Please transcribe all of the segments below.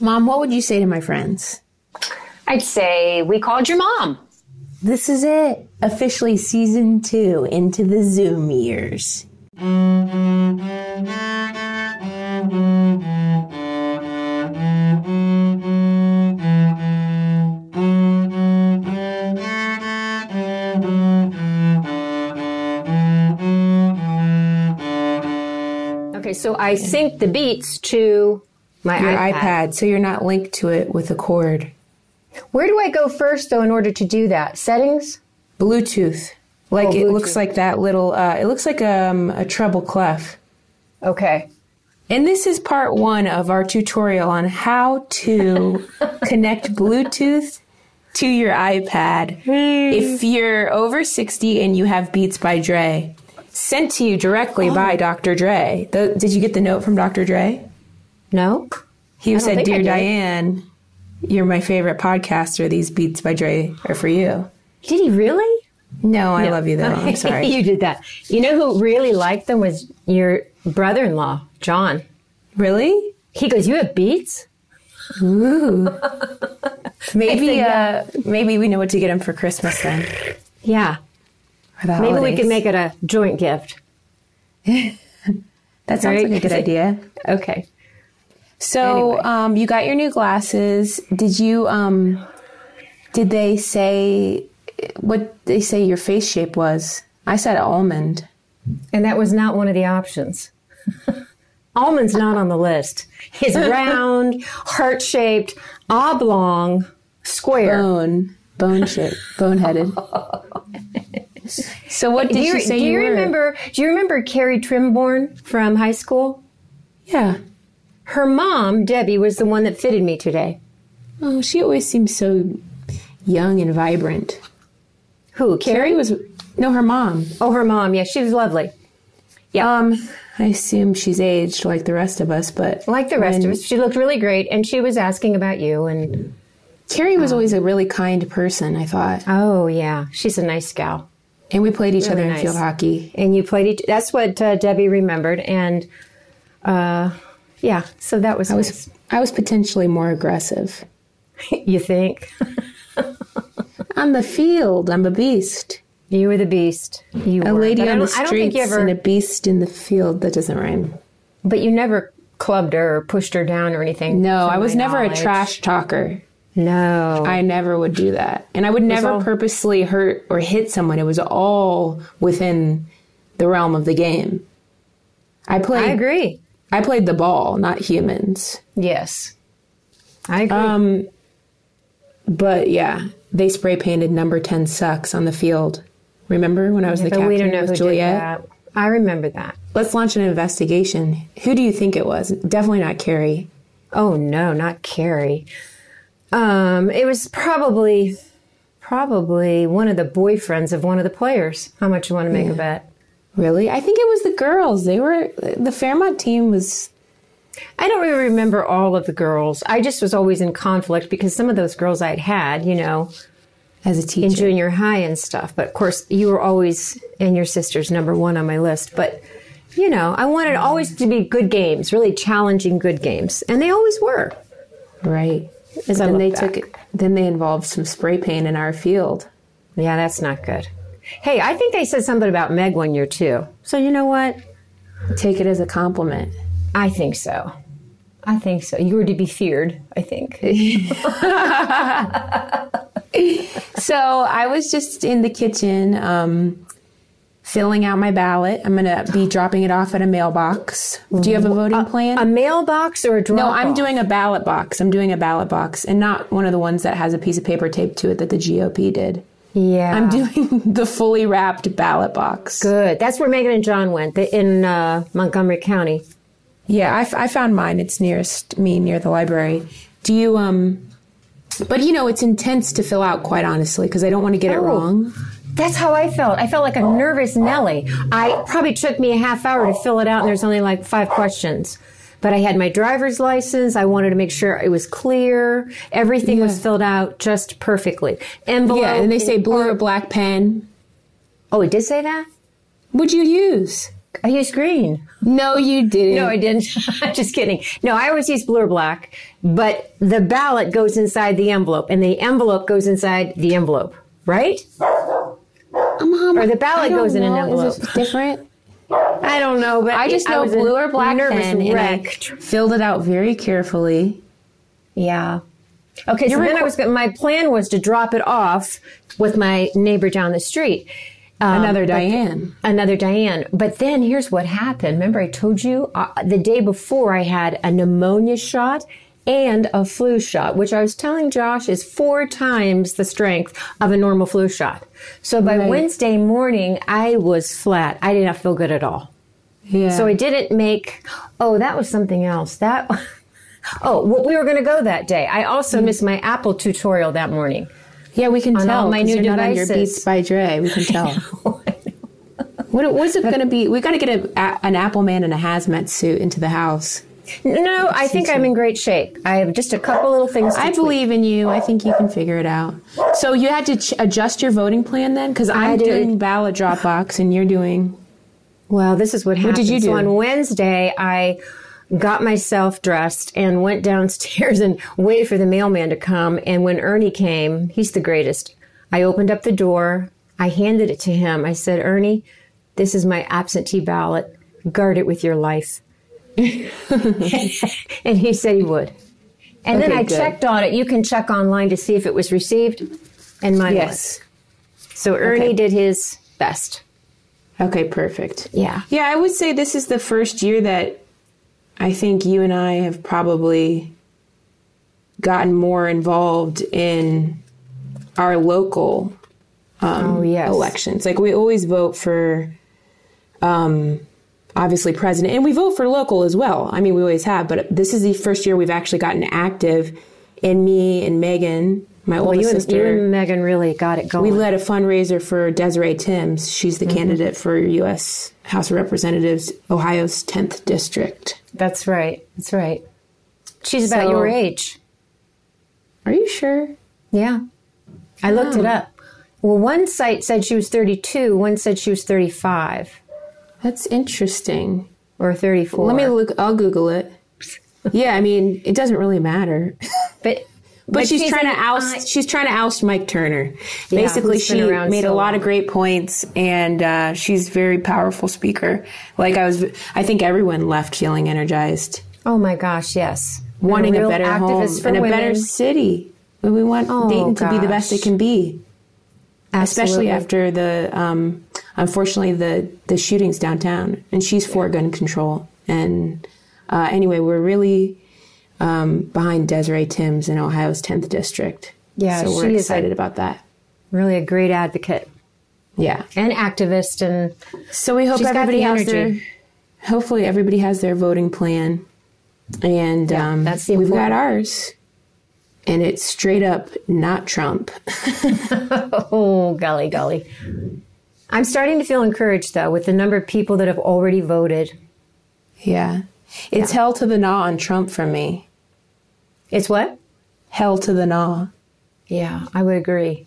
Mom, what would you say to my friends? I'd say we called your mom. This is it. Officially season two into the Zoom years. Okay, so I sync the beats to my Your iPad. iPad, so you're not linked to it with a cord. Where do I go first, though, in order to do that? Settings? Bluetooth. Like Oh, it looks like that little. Uh, it looks like um, a treble clef. Okay. And this is part one of our tutorial on how to connect Bluetooth to your iPad. If you're over 60 and you have Beats by Dre, sent to you directly by Dr. Dre. The, did you get the note from Dr. Dre? No? He said, Dear. Diane, you're my favorite podcaster. These Beats by Dre are for you. Did he really? No, I love you though. I'm sorry. you did that. You know who really liked them was your brother in law, John. really? He goes, You have beats? Ooh. maybe, uh, maybe we know what to get him for Christmas then. Yeah. The Maybe we could make it a joint gift. That sounds Right? like a good idea. Okay. So, Anyway. um, you got your new glasses. Did you, um, did they say what they say your face shape was? I said almond. And that was not one of the options. Almond's not on the list. It's round, heart shaped, oblong, square. Bone. Bone shape. Boneheaded. So what did do you, you, say do you, you remember? Do you remember Carrie Trimborn from high school? Yeah. Her mom, Debbie, was the one that fitted me today. Oh, she always seems so young and vibrant. Who? Carrie was no her mom. Oh, her mom. Yeah, she was lovely. Yeah. Um, I assume she's aged like the rest of us, but Like the rest of us, she looked really great, and she was asking about you. And Carrie was always a really kind person. I thought, oh yeah, she's a nice gal. and we played each other in field hockey. And you played each. That's what uh, Debbie remembered. And uh, yeah, so that was. I was I was potentially more aggressive you think on the field. I'm a beast. you were the beast? You A were. lady But on the don't- I don't think streets you ever. and a beast in the field. That doesn't rhyme. but you never clubbed her or pushed her down or anything. No, I was never a trash talker. No. I never would do that. And I would never all- purposely hurt or hit someone. It was all within the realm of the game. I played I agree. I played the ball, not humans. Yes. I agree. Um but yeah, they spray painted number 10 sucks on the field. Remember when I was the captain we don't know who Juliet? did that. I remember that. Let's launch an investigation. Who do you think it was? Definitely not Carrie. Oh no, not Carrie. Um, it was probably probably one of the boyfriends of one of the players. How much you want to make a bet? Really? I think it was the girls. They were the Fairmont team was I don't really remember all of the girls. I just was always in conflict because some of those girls I'd had, you know, as a teacher in junior high and stuff. But of course, you were always and your sister's number one on my list. But you know, I wanted always to be good games, really challenging good games, and they always were. Right. As I then they back. took it. Then they involved some spray paint in our field. Yeah, that's not good. Hey, I think they said something about Meg one year too. So you know what? Take it as a compliment. I think so. I think so. You were to be feared, I think. So I was just in the kitchen, um, filling out my ballot. I'm gonna be dropping it off at a mailbox. Do you have a voting plan? A mailbox or a drop no, I'm doing a ballot box. I'm doing a ballot box, and not one of the ones that has a piece of paper taped to it that the GOP did. Yeah. I'm doing the fully wrapped ballot box. Good. That's where Megan and John went in uh, Montgomery County. Yeah, I, f- I found mine. It's nearest me, near the library. Do you um? But you know, it's intense to fill out, quite honestly, because I don't want to get it Oh. wrong. That's how I felt. I felt like a nervous Nellie. I probably took me a half hour to fill it out, and there's only like five questions. But I had my driver's license. I wanted to make sure it was clear. Everything was filled out just perfectly. Envelope. Yeah, and they say blue or black pen. Oh, it did say that. Would you use? I used green. No, you didn't. No, I didn't. I'm Just kidding. No, I always use blue or black, but the ballot goes inside the envelope and the envelope goes inside the envelope, right? Mom, Or the ballot goes in an know. envelope. Is different? I don't know, but I just know was blue or black pen, and I filled it out very carefully. Yeah. Okay, You're then I was my plan was to drop it off with my neighbor down the street. Um, Another but- Diane. Another Diane. But then here's what happened. Remember, I told you uh, the day before I had a pneumonia shot and a flu shot, which I was telling Josh is four times the strength of a normal flu shot. So by Right. Wednesday morning, I was flat. I did not feel good at all. Yeah. So I didn't make. Oh, that was something else. That. Oh, well, we were going to go that day. I also mm. missed my Apple tutorial that morning. yeah, we can on tell. all my new you're not on your devices. Beats by Dre. We can tell. what was it going to be? We got to get a, a, an Apple man in a hazmat suit into the house. No, I think I'm in great shape. I have just a couple little things. To I tweak. believe in you. I think you can figure it out. So you had to ch- adjust your voting plan then, because I'm did. doing ballot Dropbox and you're doing. Well, this is what happened. did you So do? on Wednesday, I got myself dressed and went downstairs and waited for the mailman to come. And when Ernie came, he's the greatest. I opened up the door. I handed it to him. I said, Ernie, this is my absentee ballot. Guard it with your life. and he said he would. And then I good. checked on it. You can check online to see if it was received. And mine Yes. was. So Ernie Okay. did his best. Okay, perfect. Yeah. Yeah, I would say this is the first year that I think you and I have probably gotten more involved in our local um, Oh, yes. elections. Like we always vote for, um, obviously president, and we vote for local as well. I mean, we always have, but this is the first year we've actually gotten active. And me and Megan, my Well, oldest you and, sister, you and Megan really got it going. we led a fundraiser for Desiree Tims. She's the Mm-hmm. candidate for U.S. House of Representatives, Ohio's 10th district. That's right. That's right. She's about So- your age. Are you sure? Yeah. I looked it up. Well, one site said she was 32, one said she was 35 That's interesting. or 34. Let me look. I'll Google it. Yeah, I mean, it doesn't really matter. but But, she's, trying an to oust. I- she's trying to oust Mike Turner. Basically, she made so a lot long. of great points, and uh, she's a very powerful speaker. Like I was, I think everyone left feeling energized, oh my gosh, yes. wanting a a better home and a women. better city. We want Oh, Dayton to be the best it can be. Especially after the um, unfortunately the the shootings downtown and she's for gun control. And uh, anyway we're really um, behind desiree tims in ohio's 10th district. Yeah, so we're excited a- about that. really a great advocate. Yeah. And activist. And so we hope everybody has their hopefully everybody has their voting plan. And um, that's the we've got ours and it's straight up not trump oh, golly, golly. I'm starting to feel encouraged, though, with the number of people that have already voted. yeah it's hell to the gnaw on trump for me It's what? hell to the gnaw Yeah, I would agree.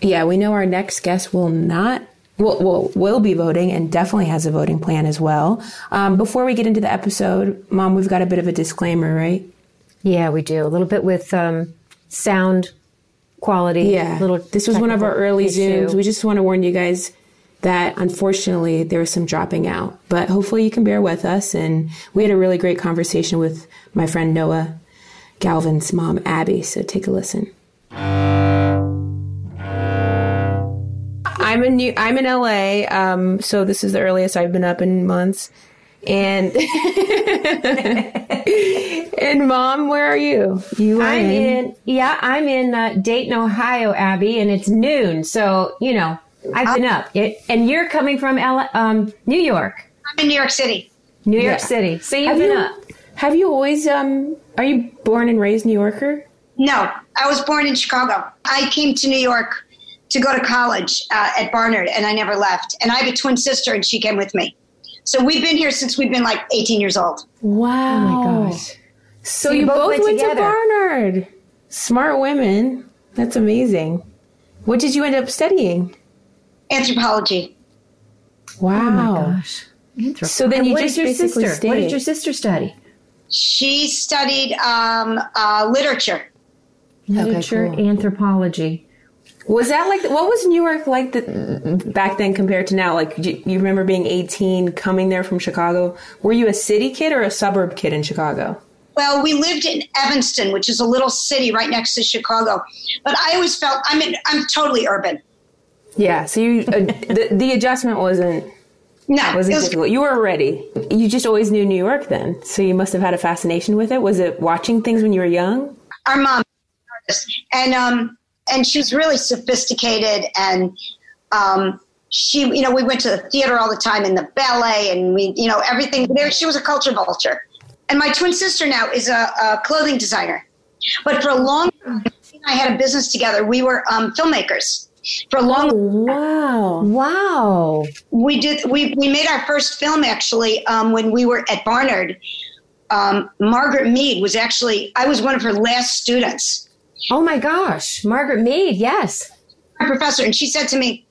Yeah, we know our next guest will not. Will, will, will be voting and definitely has a voting plan as well. Um, before we get into the episode, Mom, we've got a bit of a disclaimer, right? Yeah, we do. A little bit with um, sound quality. Yeah. Little this was one of our early issue. Zooms. We just want to warn you guys that unfortunately there was some dropping out, but hopefully you can bear with us. And we had a really great conversation with my friend Noah Galvin's mom, Abby. So take a listen. I'm in New, I'm in LA, um, so this is the earliest I've been up in months. And and mom, where are you? You are I'm in, yeah, I'm in uh, Dayton, Ohio, Abby, and it's noon. So, you know, I've been up. It, and you're coming from L- um, New York, I'm in New York City. New Yeah. York City. So you've Have been you, up. have you always um are you born and raised New Yorker? No, I was born in Chicago. I came to New York to go to college uh, at Barnard, and I never left. And I have a twin sister, and she came with me. So we've been here since we've been like 18 years old. Wow. Oh my gosh. So, you, both, went, together. to Barnard. Smart women. That's amazing. What did you end up studying? Anthropology. Wow. Oh my gosh. So then you what just did your basically sister? What did your sister study? She studied um, uh, literature. Literature, cool. anthropology. Was that like what was New York like the, back then compared to now? Like you, you remember being 18, coming there from Chicago. Were you a city kid or a suburb kid in Chicago? Well, we lived in Evanston, which is a little city right next to Chicago. But I always felt I'm in, I'm totally urban. Yeah. So you uh, the, the adjustment wasn't No, wasn't it was- difficult. You were ready. You just always knew New York then. So you must have had a fascination with it. Was it watching things when you were young? our mom, and um, and she was really sophisticated, and um, she, you know, we went to the theater all the time and the ballet, and we, you know, everything. There, she was a culture vulture, and my twin sister now is a, a clothing designer, but for a long time, I had a business together. We were um, filmmakers. For a long, Wow. Wow. we did. We we made our first film actually um, when we were at Barnard. Um, Margaret Mead was actually. I was one of her last students. Oh my gosh. Margaret Mead, yes. my professor, and she said to me,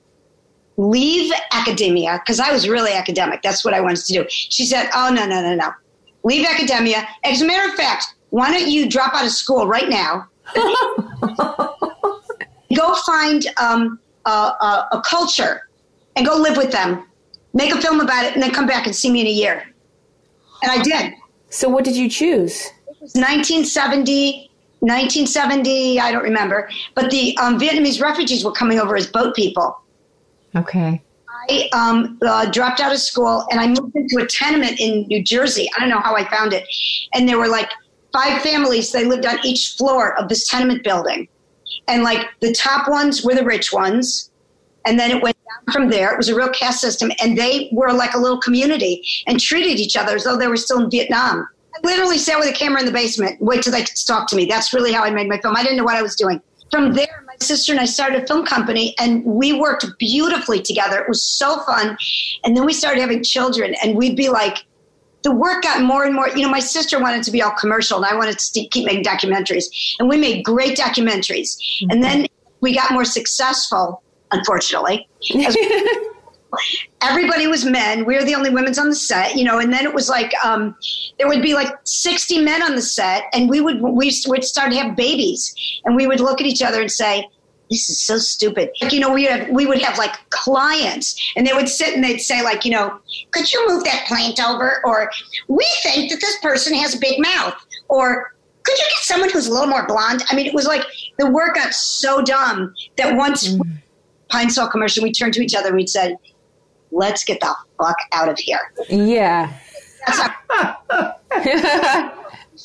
"Leave academia," because I was really academic. That's what I wanted to do. She said, "Oh no, no, no, no, leave academia." As a matter of fact, why don't you drop out of school right now? go find um, a, a, a culture and go live with them. Make a film about it, and then come back and see me in a year. And I did. So what did you choose? It was 1970, 1970, I don't remember. But the um, Vietnamese refugees were coming over as boat people. Okay. I um, uh, dropped out of school and I moved into a tenement in New Jersey. I don't know how I found it. And there were like five families. They lived on each floor of this tenement building. And like the top ones were the rich ones. And then it went down from there. It was a real caste system. And they were like a little community and treated each other as though they were still in Vietnam. I literally sat with a camera in the basement, wait till they could talk to me. That's really how I made my film. I didn't know what I was doing. From there, sister and I started a film company and we worked beautifully together. It was so fun. And then we started having children and we'd be like, the work got more and more. You know, my sister wanted to be all commercial and I wanted to keep making documentaries. And we made great documentaries. And mm-hmm. then we got more successful, unfortunately. Everybody was men. We were the only women on the set, you know. And then it was like um, there would be like sixty men on the set, and we would we would start to have babies, and we would look at each other and say. This is so stupid. Like, you know, we have, we would have like clients and they would sit and they'd say like, you know, could you move that plant over? Or we think that this person has a big mouth. Or could you get someone who's a little more blonde? I mean, it was like the work got so dumb that once Pine Sol commercial, we turned to each other and we said, let's get the fuck out of here. Yeah. That's how,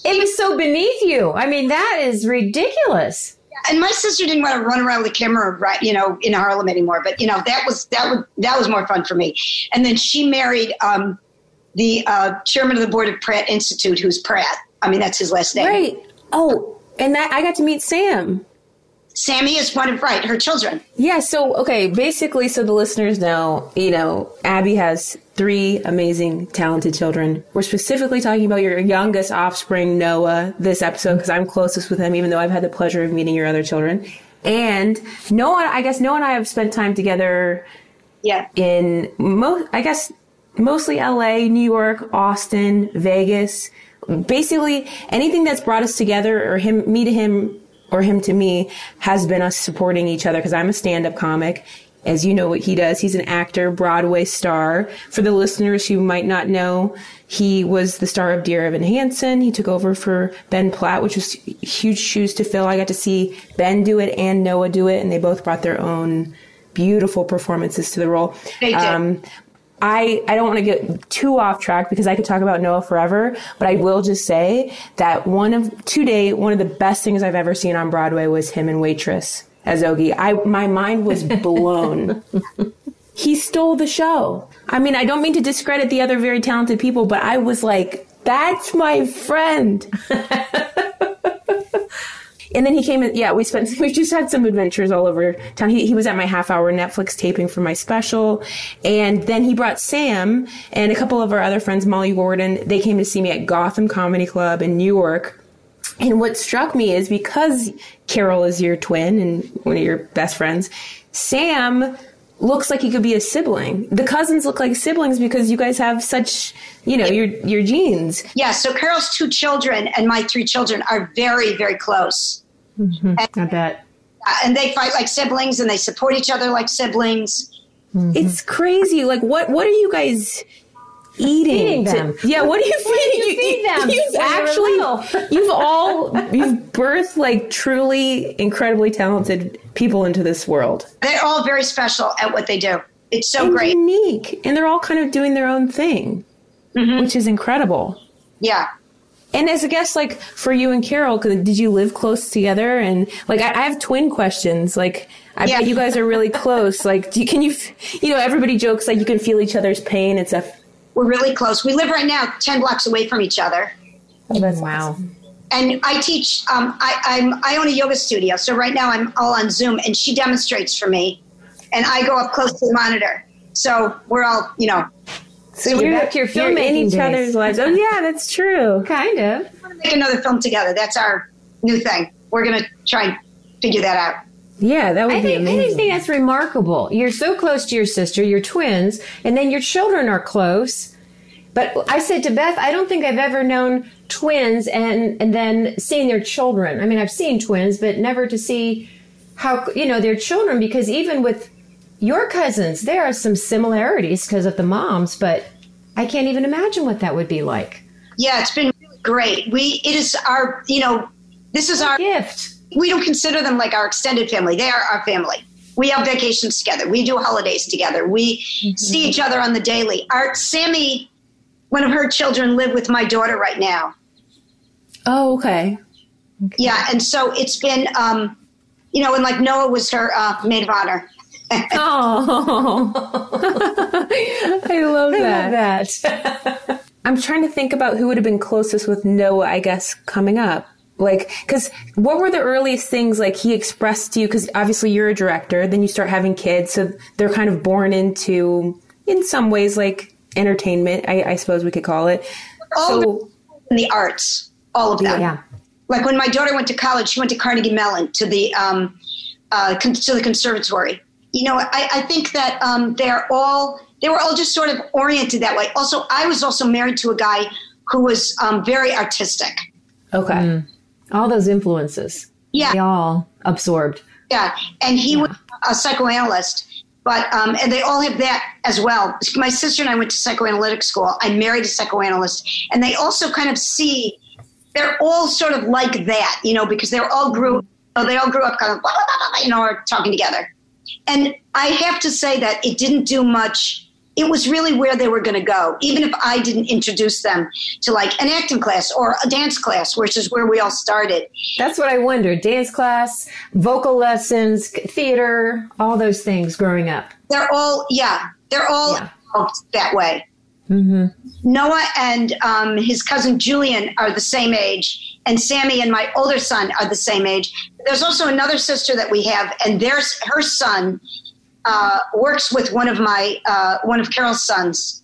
It was so beneath you. I mean, that is ridiculous. and my sister didn't want to run around with a camera, right, you know, in Harlem anymore. But you know, that was that was that was more fun for me. And then she married um, the uh, chairman of the board of Pratt Institute, who's Pratt. I mean, that's his last name. Right. Oh, and that I got to meet Sam. Sammy is one of right her children. Yeah, so okay, basically so the listeners know, you know, Abby has three amazing talented children. We're specifically talking about your youngest offspring, Noah, this episode because I'm closest with him even though I've had the pleasure of meeting your other children. And Noah, I guess Noah and I have spent time together Yeah. in most, I guess mostly LA, New York, Austin, Vegas. Basically, anything that's brought us together, or him, me to him, or him to me, has been us supporting each other. Because I'm a stand-up comic, as you know what he does. He's an actor, Broadway star. For the listeners who might not know, he was the star of Dear Evan Hansen. He took over for Ben Platt, which was huge shoes to fill. I got to see Ben do it and Noah do it, and they both brought their own beautiful performances to the role. They did. Um, I, I don't want to get too off track because I could talk about Noah forever, but I will just say that one of today, one of the best things I've ever seen on Broadway was him and Waitress as Ogie. I my mind was blown. he stole the show. I mean, I don't mean to discredit the other very talented people, but I was like, that's my friend. And then he came. in- Yeah, we spent. We just had some adventures all over town. He, he was at my half hour Netflix taping for my special, and then he brought Sam and a couple of our other friends, Molly Gordon. They came to see me at Gotham Comedy Club in New York. And what struck me is because Carol is your twin and one of your best friends, Sam looks like he could be a sibling. The cousins look like siblings because you guys have such, you know, your your genes. Yeah, so Carol's two children and my three children are very, very close. I bet. Uh, and they fight like siblings and they support each other like siblings. It's crazy. Like what what are you guys eating? Feeding to- them. yeah, what are you What did feeding? you feed them You've when they were actually you've all you've birthed like truly incredibly talented people into this world. They're all very special at what they do. It's so and great. unique. And they're all kind of doing their own thing. Which is incredible. Yeah. And as a guest, like for you and Carol, did you live close together? And like, I, I have twin questions. Like, I Yeah. bet you guys are really close. Like, do you, can you, you know, everybody jokes like you can feel each other's pain and stuff. We're really close. We live right now 10 blocks away from each other. wow. And I teach, um, I, I'm, I own a yoga studio. So right now I'm all on Zoom and she demonstrates for me. And I go up close to the monitor. So we're all, you know, So you're back to your you're in each days. other's lives. Oh yeah, that's true. Kind of. We're gonna make another film together. That's our new thing. We're going to try and figure that out. Yeah, that would I be think, I think that's remarkable. You're so close to your sister, you're twins, and then your children are close. But I said to Beth, I don't think I've ever known twins and, and then seeing their children. I mean, I've seen twins, but never to see how, you know, their children, because even with your cousins, there are some similarities because of the moms, but I can't even imagine what that would be like. Yeah, it's been really great. We, it is our, you know, this is our, Gift. we don't consider them like our extended family. They are our family. We have vacations together. We do holidays together. We see each other on the daily. Our Sammy, one of her children, live with my daughter right now. oh, okay. Yeah, and so it's been, um, you know, and like Noah was her uh, maid of honor. Oh, I love I that. love that. I'm trying to think about who would have been closest with Noah, I guess, coming up. Like, because what were the earliest things like he expressed to you? Because obviously you're a director, then you start having kids, so they're kind of born into, in some ways, like entertainment, I, I suppose we could call it. All So, in the arts, all of them. yeah. Like when my daughter went to college, she went to Carnegie Mellon to the um, uh, con- to the conservatory. You know, I, I think that um, they're all they were all just sort of oriented that way. Also, I was also married to a guy who was um, very artistic. okay. All those influences. Yeah. They all absorbed. Yeah, and he was a psychoanalyst. But um, and they all have that as well. My sister and I went to psychoanalytic school. I married a psychoanalyst, and they also kind of see. They're all sort of like that, you know, because they're all grew. oh, They all grew up kind of, blah, blah, blah, blah, you know, are talking together. And I have to say that it didn't do much. It was really where they were going to go, even if I didn't introduce them to like an acting class or a dance class, which is where we all started. That's what I wondered. Dance class, vocal lessons, theater, all those things growing up. They're all, yeah, they're all Yeah. that way. Mm-hmm. Noah and um, his cousin Julian are the same age, and Sammy and my older son are the same age. There's also another sister that we have, and there's her son uh, works with one of my uh, one of Carol's sons.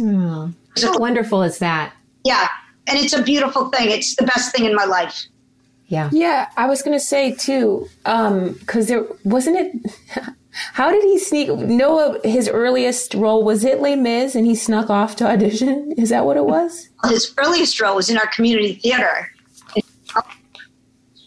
Oh, how wonderful is that? Yeah, and it's a beautiful thing. It's the best thing in my life. Yeah. Yeah, I was gonna say too, because there wasn't it. How did he sneak? Noah, his earliest role was it Les Mis, and he snuck off to audition. Is that what it was? His earliest role was in our community theater.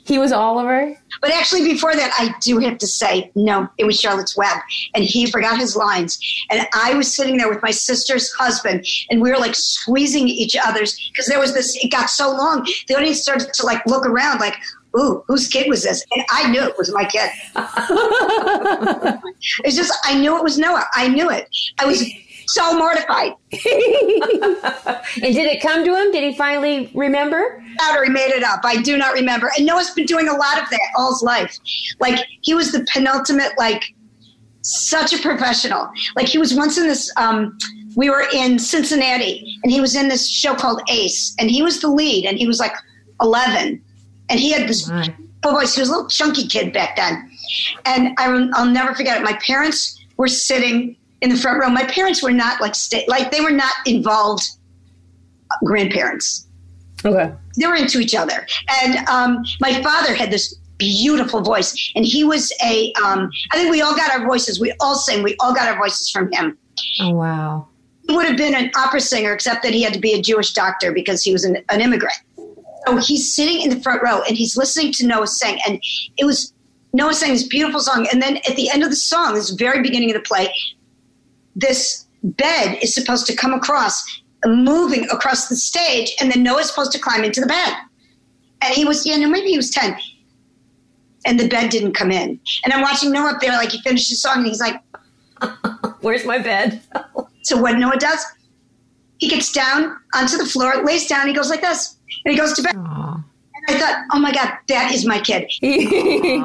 He was Oliver. But actually, before that, I do have to say, no, it was Charlotte's Web. And he forgot his lines. And I was sitting there with my sister's husband, and we were like squeezing each other's because there was this, it got so long. The audience started to like look around, like, ooh, whose kid was this? And I knew it was my kid. it's just, I knew it was Noah. I knew it. I was so mortified. And did it come to him? Did he finally remember? out or he made it up. I do not remember. And Noah's been doing a lot of that all his life. Like he was the penultimate, like such a professional. Like he was once in this. Um, we were in Cincinnati, and he was in this show called Ace, and he was the lead, and he was like eleven, and he had this full voice. He was a little chunky kid back then, and I, I'll never forget it. My parents were sitting in the front row. My parents were not like sta- like they were not involved grandparents Okay. they were into each other. And um, my father had this beautiful voice. And he was a. Um, I think we all got our voices. We all sing. We all got our voices from him. Oh, wow. He would have been an opera singer, except that he had to be a Jewish doctor because he was an, an immigrant. So he's sitting in the front row and he's listening to Noah sing. And it was Noah sang this beautiful song. And then at the end of the song, this very beginning of the play, this bed is supposed to come across, moving across the stage. And then Noah's supposed to climb into the bed. And he was, you know, maybe he was 10. And the bed didn't come in. And I'm watching Noah up there, like he finished his song, and he's like, Where's my bed? So what Noah does, he gets down onto the floor, lays down, he goes like this, and he goes to bed. Aw. And I thought, oh my God, that is my kid. He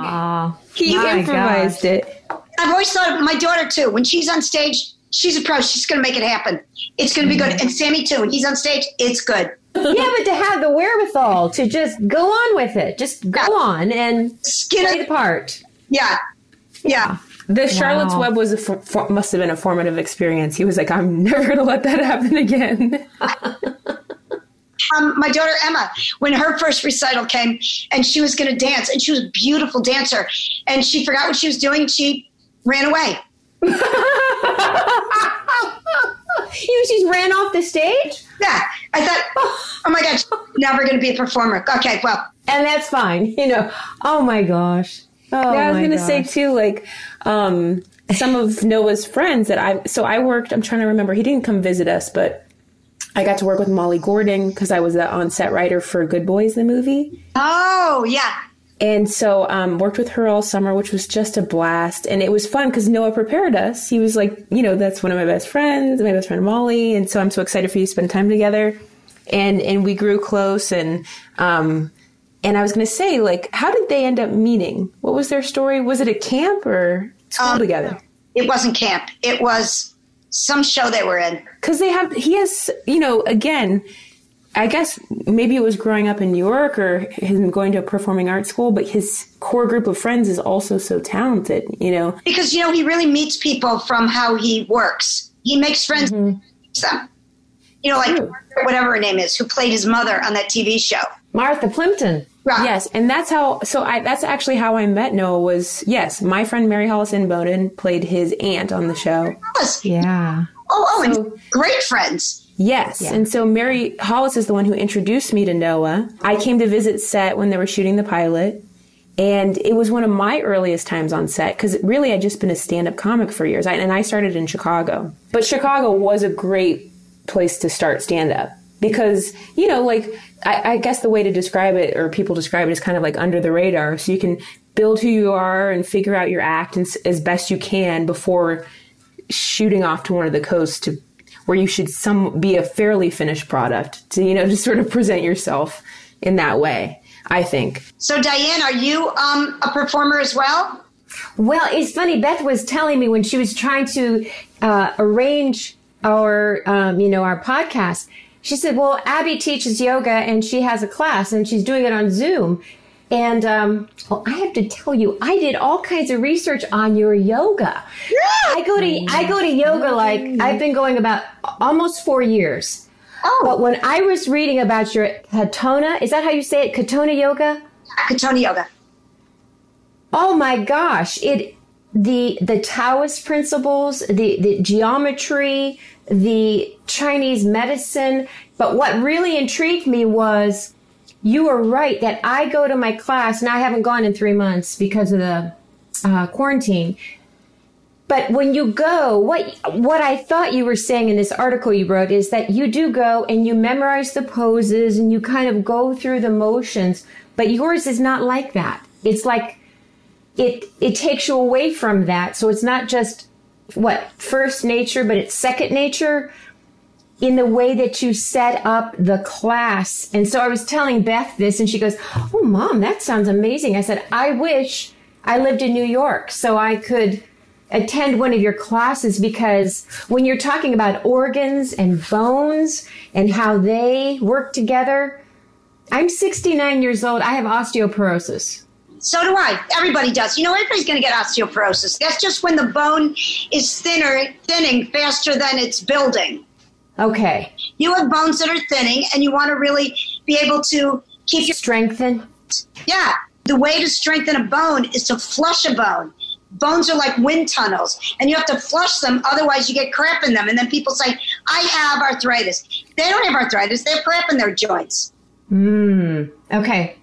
My improvised gosh. it. I've always thought of my daughter too. When she's on stage, she's a pro. She's going to make it happen. It's going to be good. And Sammy too. When he's on stage, it's good. yeah, but to have the wherewithal to just go on with it, just go on and Skin play the part. Yeah. Yeah. The Charlotte's Wow. Web was a for, for, must have been a formative experience. He was like, I'm never going to let that happen again. Um, my daughter Emma, when her first recital came and she was going to dance, and she was a beautiful dancer, and she forgot what she was doing. She ran away. You just ran off the stage? Yeah. I thought, oh my God, she's never going to be a performer. Okay, well, And that's fine. You know, oh my gosh. Oh, Yeah, I was gonna say too, like um, some of Noah's friends that I. So I worked. I'm trying to remember. He didn't come visit us, but I got to work with Molly Gordon because I was the on-set writer for Good Boys, the movie, oh, yeah. And so um, worked with her all summer, which was just a blast. And it was fun because Noah prepared us. He was like, you know, that's one of my best friends, my best friend Molly, and so I'm so excited for you to spend time together. And and we grew close and. Um, and I was going to say, like, how did they end up meeting? What was their story? Was it a camp or school Um, together? It wasn't camp, it was some show they were in. Because they have, he has, you know, again, I guess maybe it was growing up in New York or him going to a performing arts school, but his core group of friends is also so talented, you know? because you know he really meets people from how he works. He makes friends. Mm-hmm. with them. You know, like True. whatever her name is, who played his mother on that TV show. Martha Plimpton. Right. Yes, and that's how. So I, that's actually how I met Noah. Was yes, my friend Mary Hollis Inboden played his aunt on the show. Yes. Yeah. Oh, oh, So- and great friends. Yes. And so Mary Hollis is the one who introduced me to Noah. I came to visit set when they were shooting the pilot. And it was one of my earliest times on set because really I'd just been a stand up comic for years. I, and I started in Chicago. But Chicago was a great place to start stand up because, you know, like, I, I guess the way to describe it or people describe it is kind of like under the radar. So you can build who you are and figure out your act and, as best you can before shooting off to one of the coasts to where you should some be a fairly finished product to you know to sort of present yourself in that way i think So, Diane, are you um, a performer as well? Well, it's funny. Beth was telling me when she was trying to uh, arrange our, um, you know, our podcast. She said, "Well, Abby teaches yoga, and she has a class, and she's doing it on Zoom." And um, well, I have to tell you, I did all kinds of research on your yoga. I go to I go to yoga like I've been going about almost four years. Oh. But when I was reading about your Katonah, is that how you say it? Katonah yoga. Katonah Yoga. Oh my gosh! It the the Taoist principles, the the geometry, the Chinese medicine. But what really intrigued me was you are right that I go to my class and I haven't gone in three months because of the uh, quarantine. But when you go, what what I thought you were saying in this article you wrote is that you do go and you memorize the poses and you kind of go through the motions, but yours is not like that. It's like it it takes you away from that. So it's not just what first nature, but it's second nature in the way that you set up the class. And so I was telling Beth this and she goes, "Oh mom, that sounds amazing." I said, "I wish I lived in New York so I could attend one of your classes because when you're talking about organs and bones and how they work together, I'm 69 years old. I have osteoporosis. So do I. Everybody does. You know, everybody's going to get osteoporosis. That's just when the bone is thinner, thinning faster than it's building. Okay. You have bones that are thinning, and you want to really be able to keep your Strengthen. yeah. The way to strengthen a bone is to flush a bone. Bones are like wind tunnels, and you have to flush them, otherwise, you get crap in them. And then people say, I have arthritis. They don't have arthritis, they have crap in their joints. Mm, okay.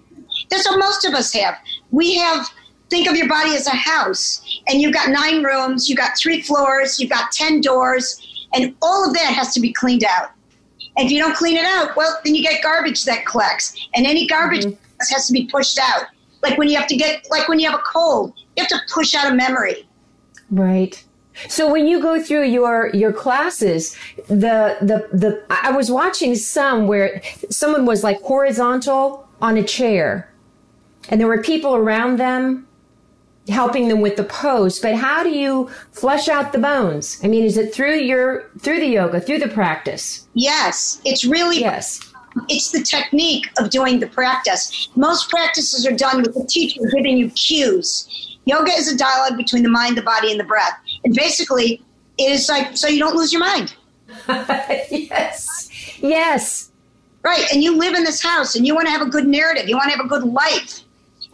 That's what most of us have. We have, think of your body as a house, and you've got nine rooms, you've got three floors, you've got 10 doors, and all of that has to be cleaned out. And if you don't clean it out, well, then you get garbage that collects, and any garbage mm-hmm. has to be pushed out. Like when you have to get, like when you have a cold, you have to push out a memory. Right. So when you go through your your classes, the the the I was watching some where someone was like horizontal on a chair, and there were people around them helping them with the pose. But how do you flush out the bones? I mean, is it through your through the yoga, through the practice? Yes, it's really yes. It's the technique of doing the practice. Most practices are done with the teacher giving you cues. Yoga is a dialogue between the mind, the body, and the breath. And basically, it is like so you don't lose your mind. yes. Yes. Right. And you live in this house and you want to have a good narrative. You want to have a good life.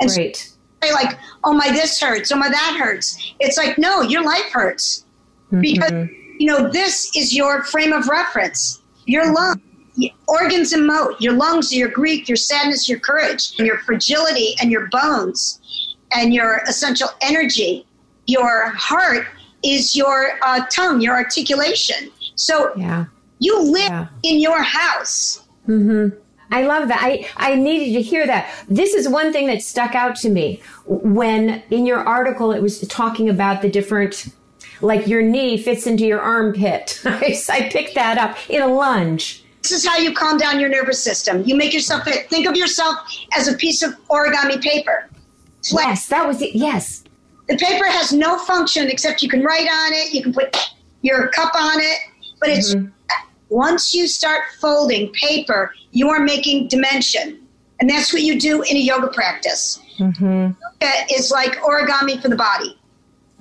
And right. Say like, oh my this hurts, oh my that hurts. It's like, no, your life hurts. Mm-hmm. Because you know, this is your frame of reference. Your lung organs emote. Your lungs, your grief, your sadness, your courage, and your fragility, and your bones, and your essential energy. Your heart is your uh, tongue, your articulation. So yeah. you live yeah. in your house. Mm-hmm. I love that. I, I needed to hear that. This is one thing that stuck out to me when in your article it was talking about the different, like your knee fits into your armpit. I, I picked that up in a lunge. This is how you calm down your nervous system. You make yourself think of yourself as a piece of origami paper. Yes, that was it. Yes. The paper has no function except you can write on it, you can put your cup on it, but it's mm-hmm. Once you start folding paper, you are making dimension. And that's what you do in a yoga practice. Mm-hmm. Yoga is like origami for the body.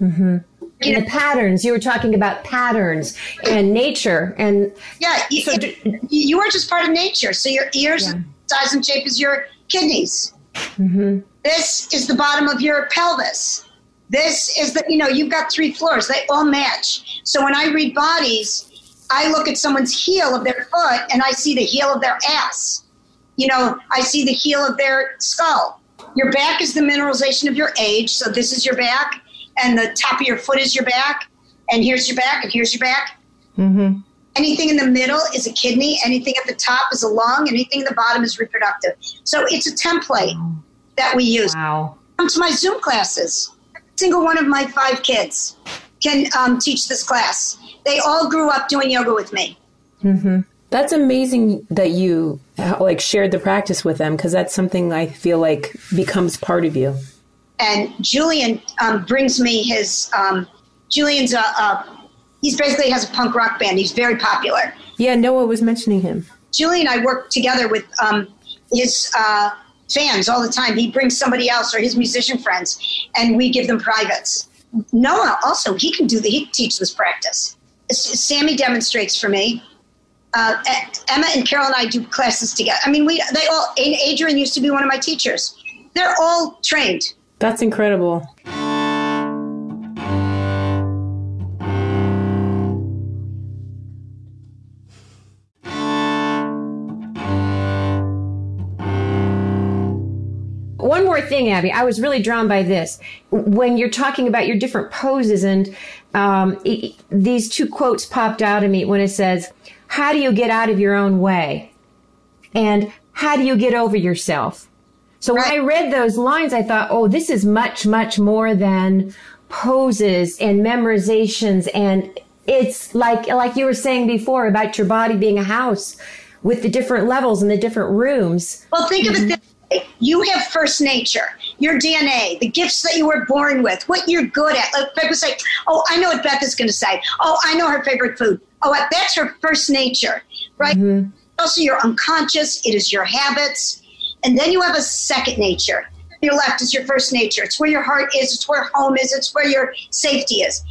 Mm-hmm you know, the patterns you were talking about patterns and nature and yeah you, so do, you are just part of nature so your ears yeah. size and shape is your kidneys mm-hmm. this is the bottom of your pelvis this is the you know you've got three floors they all match so when i read bodies i look at someone's heel of their foot and i see the heel of their ass you know i see the heel of their skull your back is the mineralization of your age so this is your back and the top of your foot is your back, and here's your back, and here's your back. Mm-hmm. Anything in the middle is a kidney. Anything at the top is a lung. Anything at the bottom is reproductive. So it's a template that we use. Wow. Come to my Zoom classes. Single one of my five kids can um, teach this class. They all grew up doing yoga with me. Mm-hmm. That's amazing that you like shared the practice with them because that's something I feel like becomes part of you and Julian um, brings me his. Um, Julian's a, a, he's basically has a punk rock band. He's very popular. Yeah, Noah was mentioning him. Julian and I work together with um, his uh, fans all the time. He brings somebody else or his musician friends, and we give them privates. Noah also he can do the he teach this practice. Sammy demonstrates for me. Uh, Emma and Carol and I do classes together. I mean, we they all. Adrian used to be one of my teachers. They're all trained. That's incredible. More thing, Abby. I was really drawn by this. When you're talking about your different poses, and um, it, these two quotes popped out at me when it says, How do you get out of your own way? And how do you get over yourself? So when I read those lines, I thought, oh, this is much, much more than poses and memorizations. And it's like, like you were saying before about your body being a house with the different levels and the different rooms. Well, think of it this way. You have first nature, your DNA, the gifts that you were born with, what you're good at. Like people say, oh, I know what Beth is going to say. Oh, I know her favorite food. Oh, that's her first nature, right? Mm-hmm. Also, your unconscious. It is your habits and then you have a second nature. Your left is your first nature. It's where your heart is, it's where home is, it's where your safety is.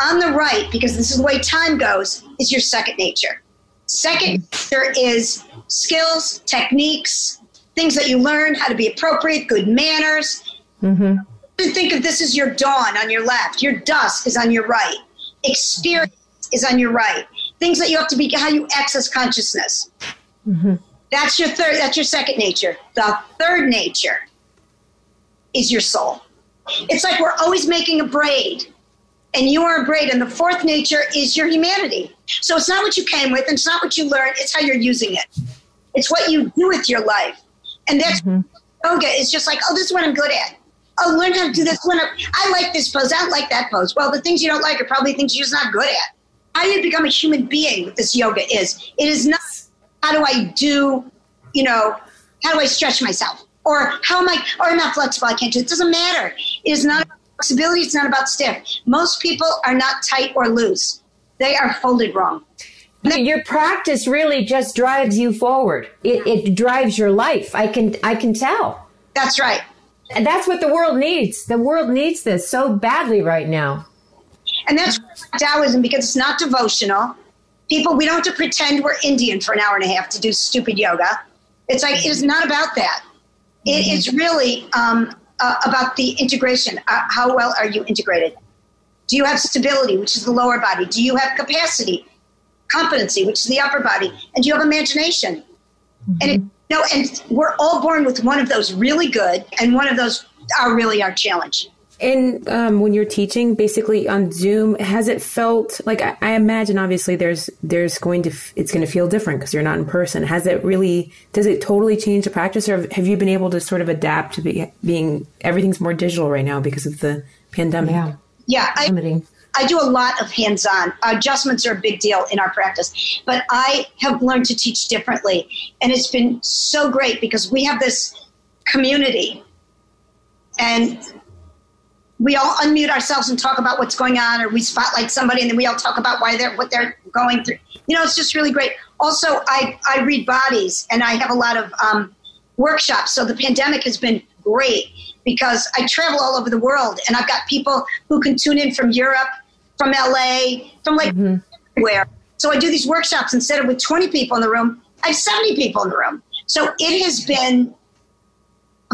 On the right, because this is the way time goes, is your second nature. Second nature is skills, techniques, things that you learn, how to be appropriate, good manners. Mm-hmm. Think of this as your dawn on your left, your dusk is on your right, experience is on your right. Things that you have to be, how you access consciousness. Mm-hmm. That's your third, that's your second nature. The third nature is your soul. It's like we're always making a braid and you are a braid and the fourth nature is your humanity. So it's not what you came with and it's not what you learned, it's how you're using it. It's what you do with your life. And that's Mm-hmm. yoga is just like, oh, this is what I'm good at. Oh, learn how to do this one. I like this pose. I don't like that pose. Well, the things you don't like are probably things you're just not good at. How do you become a human being? What this yoga is. It is not how do I do, you know, how do I stretch myself? Or how am I, or I'm not flexible, I can't do it. It doesn't matter. It is not about flexibility, it's not about stiff. Most people are not tight or loose. They are folded wrong. Your practice really just drives you forward. It, it drives your life. I can I can tell. That's right. And that's what the world needs. The world needs this so badly right now. And that's Taoism because it's not devotional. People, we don't have to pretend we're Indian for an hour and a half to do stupid yoga. It's like, it is not about that. It is really um, uh, about the integration. Uh, how well are you integrated? Do you have stability, which is the lower body? Do you have capacity, competency, which is the upper body? And you have imagination? And it, no, and we're all born with one of those really good, and one of those are really our challenge. And um, when you're teaching, basically on Zoom, has it felt like I, I imagine? Obviously, there's there's going to f- it's going to feel different because you're not in person. Has it really? Does it totally change the practice, or have you been able to sort of adapt to be, being everything's more digital right now because of the pandemic? Yeah. Yeah, I, Limiting. I do a lot of hands on. Adjustments are a big deal in our practice, but I have learned to teach differently. And it's been so great because we have this community and we all unmute ourselves and talk about what's going on, or we spotlight somebody and then we all talk about why they're what they're going through. You know, it's just really great. Also, I, I read bodies and I have a lot of um, workshops. So the pandemic has been great because I travel all over the world and I've got people who can tune in from Europe, from LA, from like mm-hmm. everywhere. So I do these workshops instead of with 20 people in the room, I have 70 people in the room. So it has been,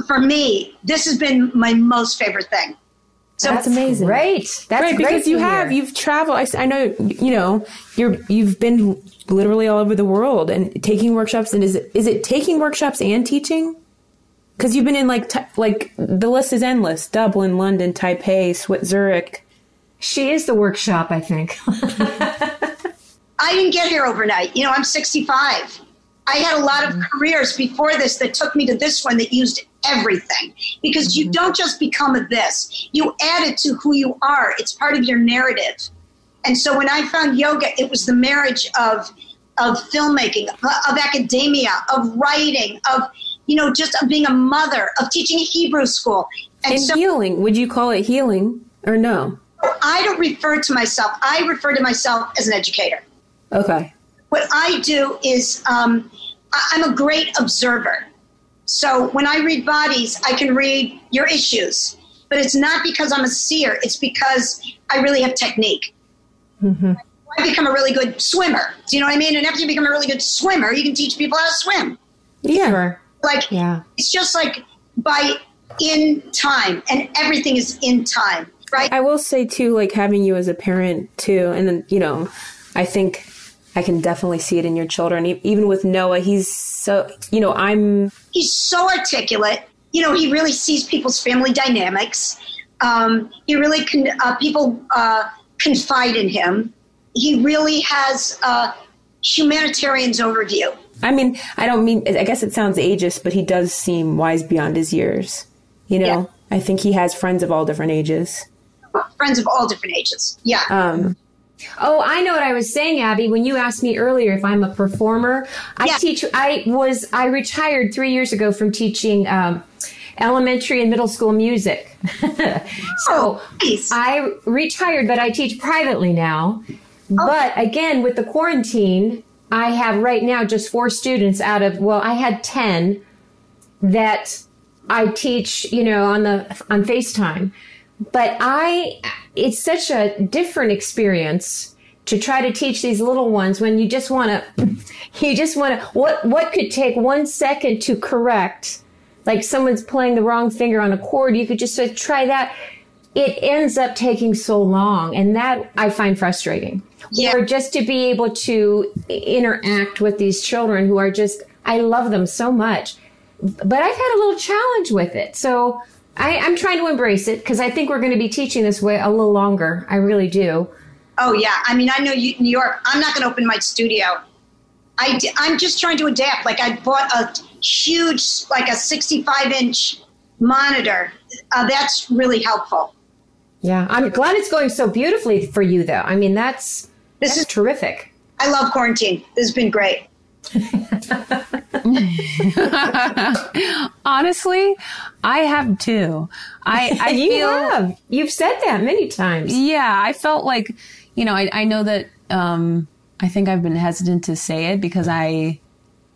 for me, this has been my most favorite thing. So That's amazing. Great. That's right, great because you have you've traveled. I know you know you're you've been literally all over the world and taking workshops. And is it is it taking workshops and teaching? Because you've been in like t- like the list is endless: Dublin, London, Taipei, Swi- Zurich. She is the workshop, I think. I didn't get here overnight. You know, I'm 65. I had a lot of mm-hmm. careers before this that took me to this one that used everything because you mm-hmm. don't just become a this, you add it to who you are. It's part of your narrative. And so when I found yoga, it was the marriage of of filmmaking, of academia, of writing, of you know, just of being a mother, of teaching a Hebrew school. And, And so healing. Would you call it healing or no? I don't refer to myself. I refer to myself as an educator. Okay. what I do is um, I- I'm a great observer. So when I read bodies, I can read your issues, but it's not because I'm a seer. It's because I really have technique. I become a really good swimmer. Do you know what I mean? And after you become a really good swimmer, you can teach people how to swim. Yeah. Like Yeah. it's just like by in time, and everything is in time, right? I will say too, like having you as a parent too, and then you know, I think I can definitely see it in your children. Even with Noah, he's so you know, I'm he's so articulate. You know, he really sees people's family dynamics. Um, he really can. Uh, people uh, confide in him. He really has a humanitarian's overview. I mean, I don't mean, I guess it sounds ageist, but he does seem wise beyond his years. You know, Yeah. I think he has friends of all different ages. Friends of all different ages. Yeah. Um, Oh, I know what I was saying, Abby. When you asked me earlier if I'm a performer, I Yeah. teach. I was. I retired three years ago from teaching um, elementary and middle school music. so Oh, nice. I retired, but I teach privately now. But again, with the quarantine, I have right now just four students out of well, I had ten that I teach, you know, on the on FaceTime. But I it's such a different experience to try to teach these little ones when you just want to, you just want to, what, what could take one second to correct? Like someone's playing the wrong finger on a chord, you could just say, try that. It ends up taking so long. And that I find frustrating. Yeah. Or just to be able to interact with these children who are just, I love them so much. But I've had a little challenge with it. So I, I'm trying to embrace it because I think we're going to be teaching this way a little longer. I really do. Oh yeah, I mean, I know you, New York. I'm not going to open my studio. I, am just trying to adapt. Like I bought a huge, like a 65 inch monitor. Uh, that's really helpful. Yeah, I'm glad it's going so beautifully for you, though. I mean, that's This that's is- terrific. I love quarantine. This has been great. Honestly, I have too. I, I you feel have. You've said that many times. yeah, I felt like, you know, I, I know that, um, I think I've been hesitant to say it because I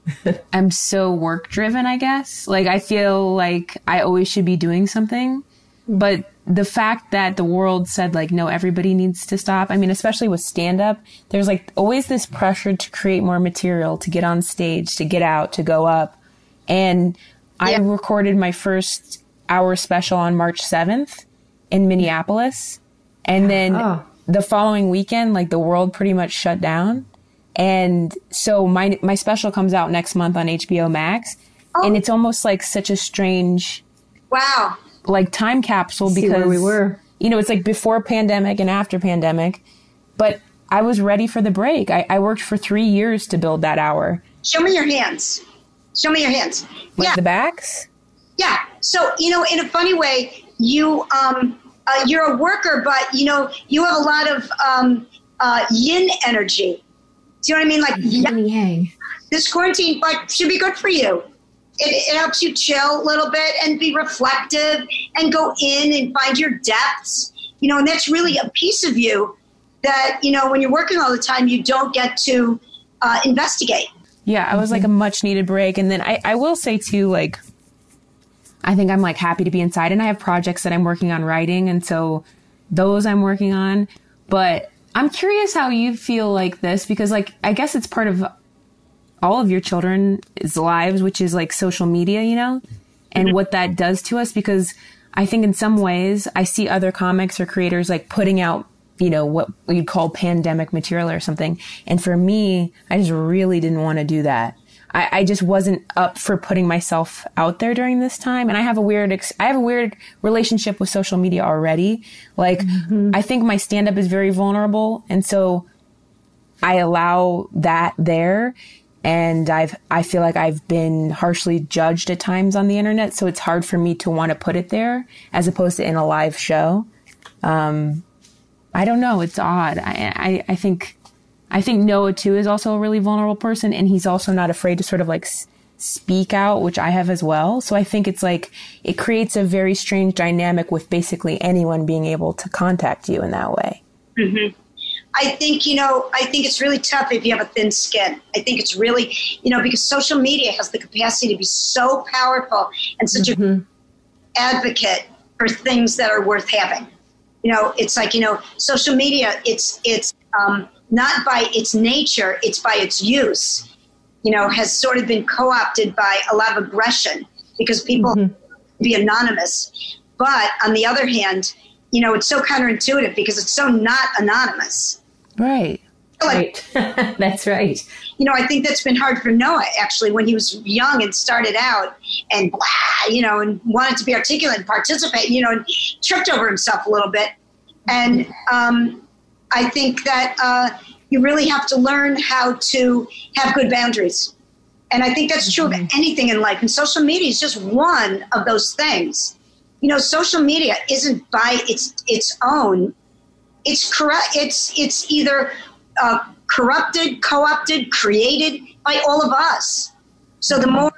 am so work driven, I guess. Like, I feel like I always should be doing something. But the fact that the world said, like, no, everybody needs to stop. I mean, especially with stand up, there's like always this pressure to create more material, to get on stage, to get out, to go up. And I recorded my first hour special on March 7th in Minneapolis. And then Oh. the following weekend, like the world pretty much shut down. And so my my special comes out next month on HBO Max. And oh. it's almost like such a strange Wow. Like time capsule See because where we were. You know, it's like before pandemic and after pandemic. But I was ready for the break. I, I worked for three years to build that hour. Show me your hands. Show me your hands. Like yeah. the backs? Yeah. So you know, in a funny way, you um, uh, you're a worker, but you know, you have a lot of um, uh, yin energy. Do you know what I mean? Like Yin yang. this quarantine, like, should be good for you. It, it helps you chill a little bit and be reflective and go in and find your depths. You know, and that's really a piece of you that you know when you're working all the time, you don't get to uh, investigate. Yeah, I was like a much needed break. And then I, I will say too, like, I think I'm like happy to be inside and I have projects that I'm working on writing. And so those I'm working on. But I'm curious how you feel like this because, like, I guess it's part of all of your children's lives, which is like social media, you know, and mm-hmm. what that does to us. Because I think in some ways I see other comics or creators like putting out, you know, what you'd call pandemic material or something. And for me, I just really didn't want to do that. I, I just wasn't up for putting myself out there during this time. And I have a weird, ex- I have a weird relationship with social media already. Like, mm-hmm. I think my stand up is very vulnerable. And so I allow that there. And I've, I feel like I've been harshly judged at times on the internet. So it's hard for me to want to put it there as opposed to in a live show. Um, I don't know. It's odd. I, I, I think, I think Noah too is also a really vulnerable person and he's also not afraid to sort of like s- speak out, which I have as well. So I think it's like, it creates a very strange dynamic with basically anyone being able to contact you in that way. I think, you know, I think it's really tough if you have a thin skin. I think it's really, you know, because social media has the capacity to be so powerful and such an advocate for things that are worth having. You know, it's like, you know, social media, it's, it's um, not by its nature, it's by its use, you know, has sort of been co opted by a lot of aggression because people be anonymous. But on the other hand, you know, it's so counterintuitive because it's so not anonymous. Right. Like, Right. That's right. you know, I think that's been hard for Noah actually when he was young and started out and blah, you know, and wanted to be articulate and participate, you know, and tripped over himself a little bit. And um, I think that uh, you really have to learn how to have good boundaries. And I think that's true of anything in life. And social media is just one of those things. You know, social media isn't by its its own. It's correct. It's it's either uh, corrupted, co-opted, created by all of us. So the more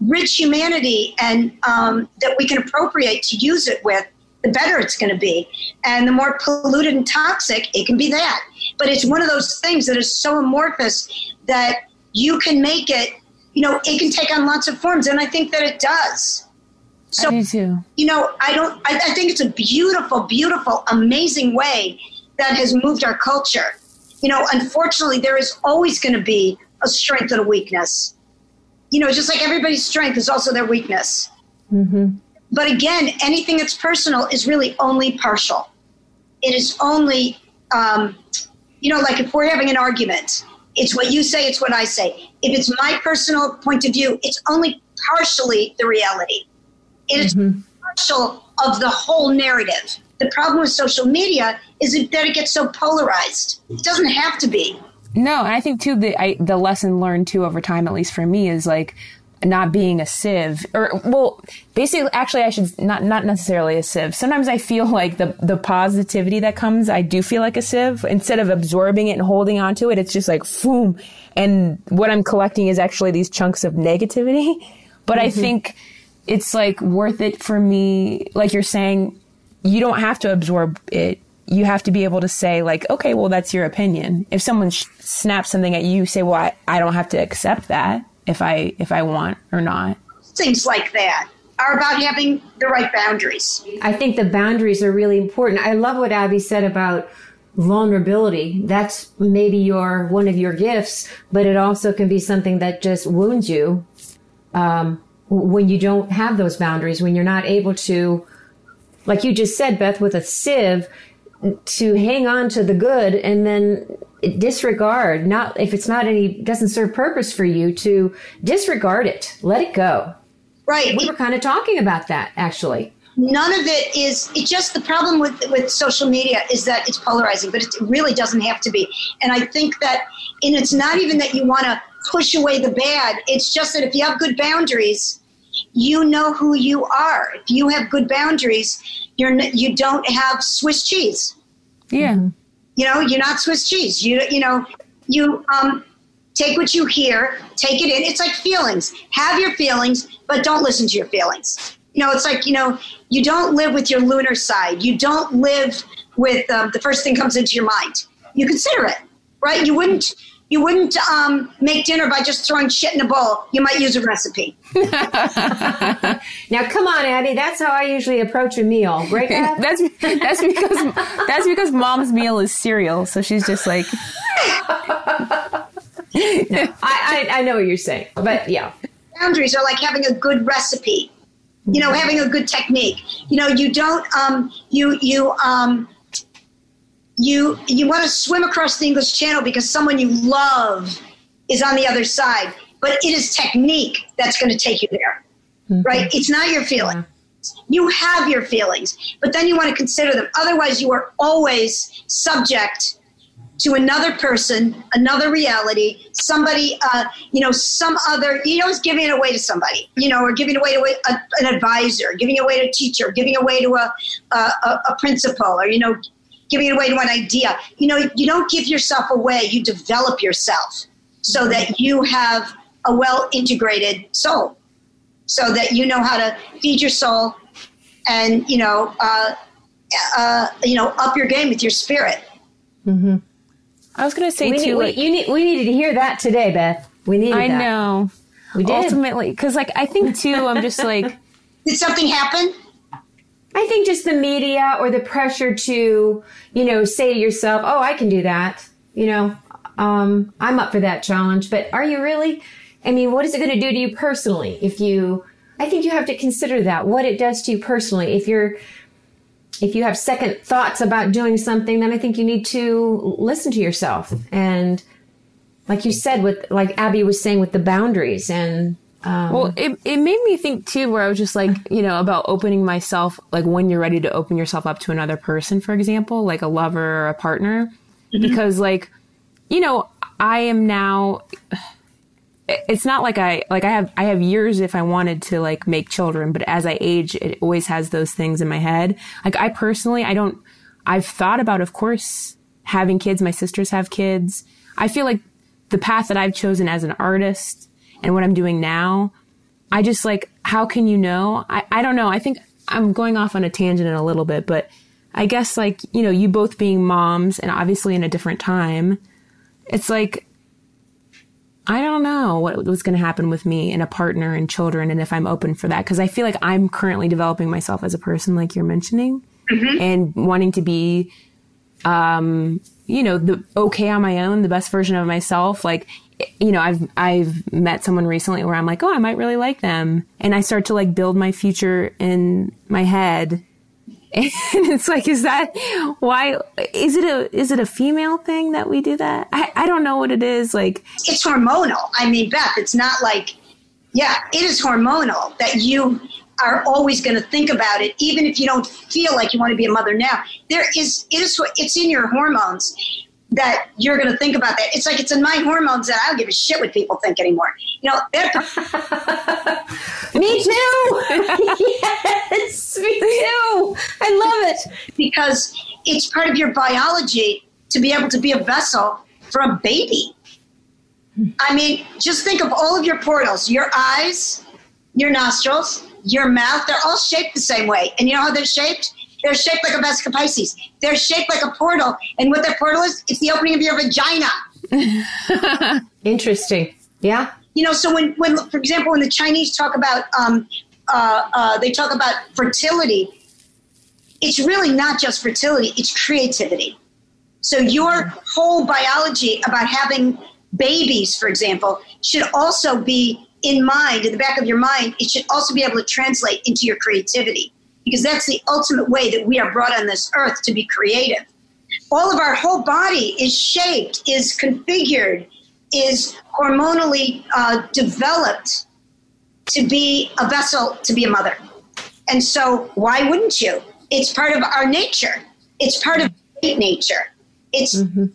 rich humanity and um, that we can appropriate to use it with, the better it's going to be. And the more polluted and toxic, it can be that. But it's one of those things that is so amorphous that you can make it. You know, it can take on lots of forms, and I think that it does. So I do too. you know, I don't. I, I think it's a beautiful, beautiful, amazing way that has moved our culture. you know, unfortunately, there is always going to be a strength and a weakness. You know, just like everybody's strength is also their weakness. Mm-hmm. But again, anything that's personal is really only partial. It is only, um, you know, like if we're having an argument, it's what you say, it's what I say. If it's my personal point of view, it's only partially the reality. It is Mm-hmm. partial of the whole narrative. The problem with social media is that it gets so polarized. It doesn't have to be. No, and I think too the I, the lesson learned too over time, at least for me, is like not being a sieve or well basically actually i should not not necessarily a sieve sometimes i feel like the the positivity that comes i do feel like a sieve instead of absorbing it and holding on to it it's just like boom and what i'm collecting is actually these chunks of negativity but i think it's like worth it for me like you're saying you don't have to absorb it you have to be able to say like okay well that's your opinion if someone sh- snaps something at you say well I, I don't have to accept that if i if i want or not Things like that are about having the right boundaries. I think the boundaries are really important. I love what Abby said about vulnerability. That's maybe your one of your gifts, but it also can be something that just wounds you um, when you don't have those boundaries. When you're not able to, like you just said, Beth, with a sieve, to hang on to the good and then disregard. Not if it's not any doesn't serve purpose for you to disregard it. Let it go. Right. We were kind of talking about that actually. None of it is. It just the problem with with social media is that it's polarizing, but it really doesn't have to be. And I think that, and it's not even that you want to push away the bad. It's just that if you have good boundaries, you know who you are. If you have good boundaries, you're n- you don't have Swiss cheese. yeah You know, you're not Swiss cheese. You you know, you um, take what you hear, take it in. It's like feelings. Have your feelings, but don't listen to your feelings. You know, it's like you know, you don't live with your lunar side. You don't live with um, the first thing comes into your mind. You consider it, right? You wouldn't. You wouldn't um, make dinner by just throwing shit in a bowl. You might use a recipe. Now, come on, Abby. That's how I usually approach a meal. Right, Beth? that's that's because that's because mom's meal is cereal so she's just like I, I, I know what you're saying, but yeah. boundaries are like having a good recipe you know having a good technique you know you don't um you you um you you want to swim across the english channel because someone you love is on the other side. But it is technique that's going to take you there right? It's not your feeling you have your feelings but then you want to consider them. Otherwise you are always subject to another person, another reality, somebody, uh, you know, some other, you know, is giving it away to somebody, you know, or giving it away to a, an advisor, giving it away to a teacher, giving it away to a, a, a principal, or, you know, giving it away to an idea. You know, you don't give yourself away, you develop yourself so that you have a well integrated soul, so that you know how to feed your soul and, you know, uh, uh, you know, up your game with your spirit. Mm-hmm. I was gonna say We, need, too we, like you need, we needed to hear that today, Beth. We needed i that. know We did. ultimately because like i think too i'm just like Did something happen? I think just the media or the pressure to, you know, say to yourself, oh, I can do that. You know, um, I'm up for that challenge. But are you really? I mean, what is it going to do to you personally if you, I think you have to consider that, what it does to you personally. If you're, if you have second thoughts about doing something, then I think you need to listen to yourself. And like you said, with, like Abby was saying, with the boundaries and, um, Well, it, it made me think too, where I was just like, you know, about opening myself, like when you're ready to open yourself up to another person, for example, like a lover or a partner. Because, like, you know, I am now, it's not like I, like I have, I have years if I wanted to like make children, but as I age, it always has those things in my head. Like, I personally, I don't, I've thought about, of course, having kids. My sisters have kids. I feel like the path that I've chosen as an artist and what I'm doing now, I just like, how can you know? I, I don't know. I think I'm going off on a tangent in a little bit, but I guess like, you know, you both being moms and obviously in a different time, it's like, I don't know what was going to happen with me and a partner and children and if I'm open for that. Cause I feel like I'm currently developing myself as a person, like you're mentioning, and wanting to be um, you know, the okay on my own, the best version of myself. Like, you know, I've I've met someone recently where I'm like, oh, I might really like them, and I start to like build my future in my head. And it's like, is that why? Is it a is it a female thing that we do that? I, I don't know what it is. Like, it's hormonal. I mean, Beth, it's not like, yeah, it is hormonal that you are always going to think about it, even if you don't feel like you want to be a mother now. There is it is it's in your hormones that you're going to think about that. It's like it's in my hormones that I don't give a shit what people think anymore. You know, me too. yes, me too. I love it because it's part of your biology to be able to be a vessel for a baby. I mean, just think of all of your portals, your eyes, your nostrils, your mouth, they're all shaped the same way. And you know how they're shaped? They're shaped like a Vesica Piscis. They're shaped like a portal. And what that portal is, it's the opening of your vagina. Interesting. Yeah. You know, so when, when, for example, when the Chinese talk about, um, uh, uh, they talk about fertility, it's really not just fertility, it's creativity. So your whole biology about having babies, for example, should also be in mind, in the back of your mind, it should also be able to translate into your creativity because that's the ultimate way that we are brought on this earth to be creative. All of our whole body is shaped, is configured, is hormonally uh, developed to be a vessel, to be a mother. And so, why wouldn't you? It's part of our nature. It's part of nature. It's mm-hmm.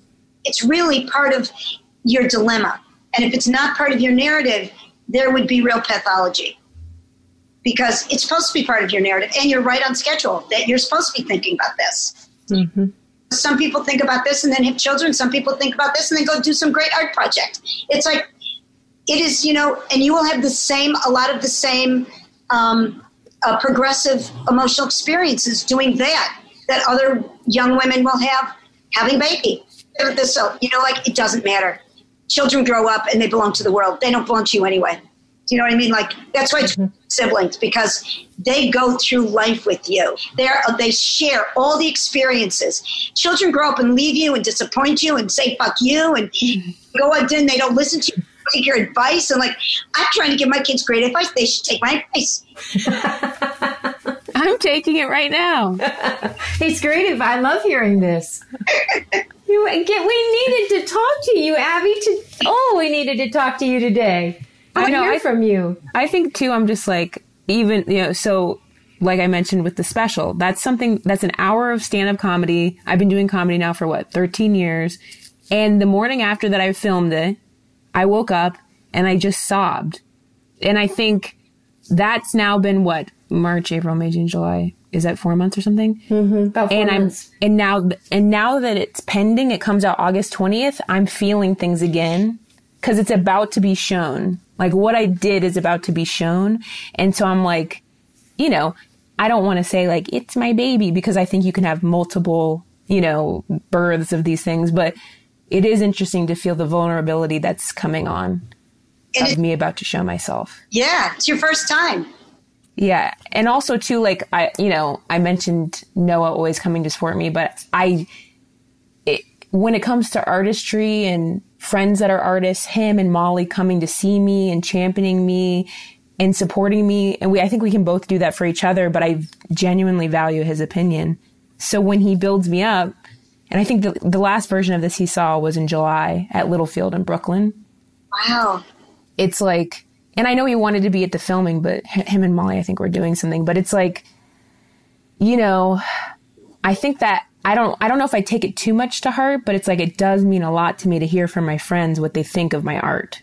it's really part of your dilemma. And if it's not part of your narrative, there would be real pathology because it's supposed to be part of your narrative and you're right on schedule that you're supposed to be thinking about this. Mm-hmm. Some people think about this and then have children. Some people think about this and then go do some great art project. It's like, it is, you know, and you will have the same, a lot of the same um, uh, progressive emotional experiences doing that that other young women will have having baby. So, you know, like it doesn't matter. Children grow up and they belong to the world. They don't belong to you anyway. Do you know what I mean? Like that's why mm-hmm. siblings because they go through life with you. They they share all the experiences. Children grow up and leave you and disappoint you and say fuck you and mm-hmm. go out and they don't listen to you, take your advice and like I'm trying to give my kids great advice. They should take my advice. I'm taking it right now. it's great. I love hearing this. You, we needed to talk to you, Abby. To, oh, we needed to talk to you today. I, I know hear I, from you. I think too. I'm just like even you know. So like I mentioned with the special, that's something that's an hour of stand up comedy. I've been doing comedy now for what 13 years, and the morning after that I filmed it, I woke up and I just sobbed, and I think that's now been what March, April, May, June, July. Is that four months or something? Mm-hmm, about four and months. I'm and now and now that it's pending, it comes out August 20th. I'm feeling things again because it's about to be shown. Like what I did is about to be shown. And so I'm like, you know, I don't want to say like, it's my baby because I think you can have multiple, you know, births of these things, but it is interesting to feel the vulnerability that's coming on and of it, me about to show myself. Yeah. It's your first time. Yeah. And also too, like I, you know, I mentioned Noah always coming to support me, but I, it, when it comes to artistry and friends that are artists, him and Molly coming to see me and championing me and supporting me. And we, I think we can both do that for each other, but I genuinely value his opinion. So when he builds me up, and I think the, the last version of this he saw was in July at Littlefield in Brooklyn. Wow. It's like, and I know he wanted to be at the filming, but him and Molly, I think, were doing something. But it's like, you know, I think that I don't I don't know if I take it too much to heart, but it's like it does mean a lot to me to hear from my friends what they think of my art.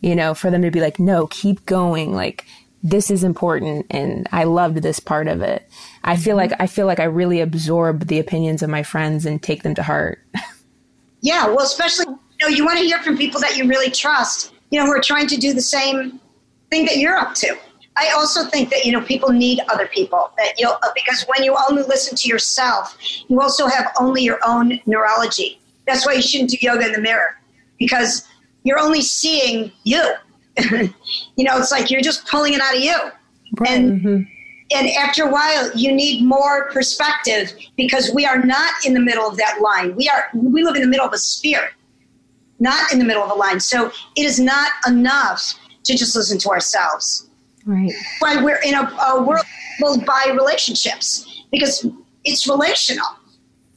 You know, for them to be like, "No, keep going. Like this is important and I loved this part of it." I feel like I feel like I really absorb the opinions of my friends and take them to heart. yeah, well, especially you know, you want to hear from people that you really trust, you know, who are trying to do the same thing that you're up to. I also think that you know people need other people that you'll because when you only listen to yourself, you also have only your own neurology. That's why you shouldn't do yoga in the mirror because you're only seeing you. you know, it's like you're just pulling it out of you. Right. And mm-hmm. and after a while, you need more perspective because we are not in the middle of that line. We are we live in the middle of a sphere, not in the middle of a line. So it is not enough to just listen to ourselves. Right. Why we're in a, a world by relationships because it's relational.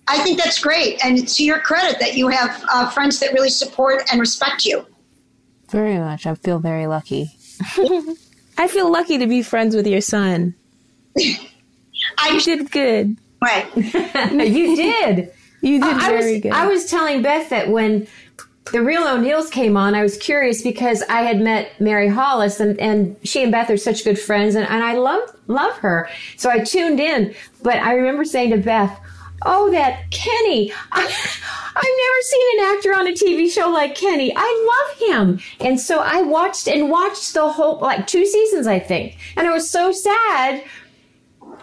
I think that's great, and to your credit that you have uh, friends that really support and respect you. Very much. I feel very lucky. I feel lucky to be friends with your son. I did good. Right. you did. You did I very was, good. I was telling Beth that when the Real O'Neals came on, I was curious because I had met Mary Hollis and, and she and Beth are such good friends and, and I love, love her. So I tuned in, but I remember saying to Beth, Oh, that Kenny. I, I've never seen an actor on a TV show like Kenny. I love him. And so I watched and watched the whole, like two seasons, I think. And I was so sad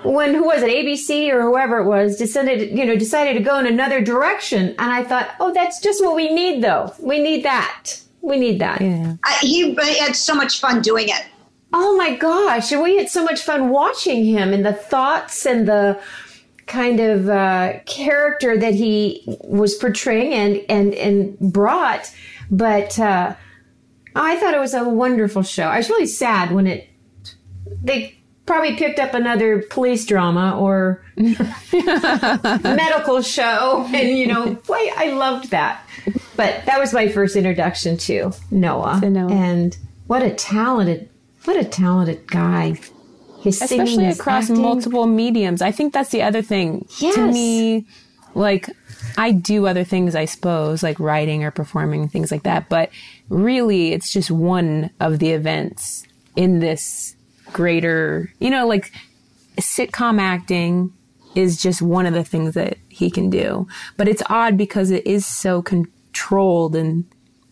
when who was it ABC or whoever it was decided you know decided to go in another direction. And I thought oh that's just what we need though. We need that. We need that. Yeah. I, he had so much fun doing it. oh my gosh. And we had so much fun watching him and the thoughts and the kind of uh, character that he was portraying and and and brought. But uh, I thought it was a wonderful show. I was really sad when it they probably picked up another police drama or medical show and you know boy i loved that but that was my first introduction to noah, To Noah. and what a talented what a talented guy his singing, his across acting. multiple mediums. I think that's the other thing. To me, like I do other things, I suppose, like writing or performing things like that. But really, it's just one of the events in this greater, you know, like sitcom acting is just one of the things that he can do. But it's odd because it is so controlled and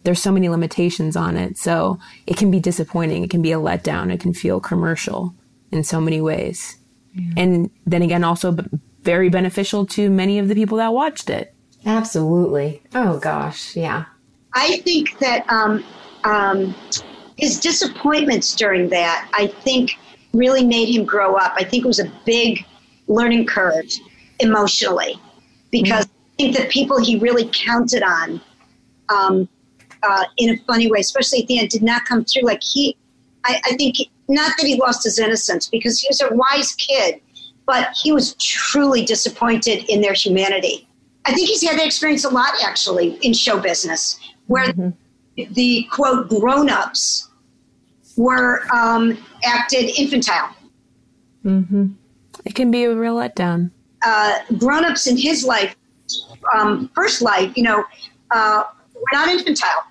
there's so many limitations on it. So it can be disappointing. It can be a letdown. It can feel commercial in so many ways. And then again, also b- very beneficial to many of the people that watched it. absolutely oh gosh yeah I think that um, um, his disappointments during that, I think, really made him grow up. I think it was a big learning curve emotionally because I think the people he really counted on um, uh, in a funny way, especially at the end, did not come through. Like he, I, I think, not that he lost his innocence because he was a wise kid, but he was truly disappointed in their humanity. I think he's had that experience a lot actually in show business, where the quote grown ups were um, acted infantile. It can be a real letdown. Uh, grown ups in his life, um, first life, you know, uh, were not infantile.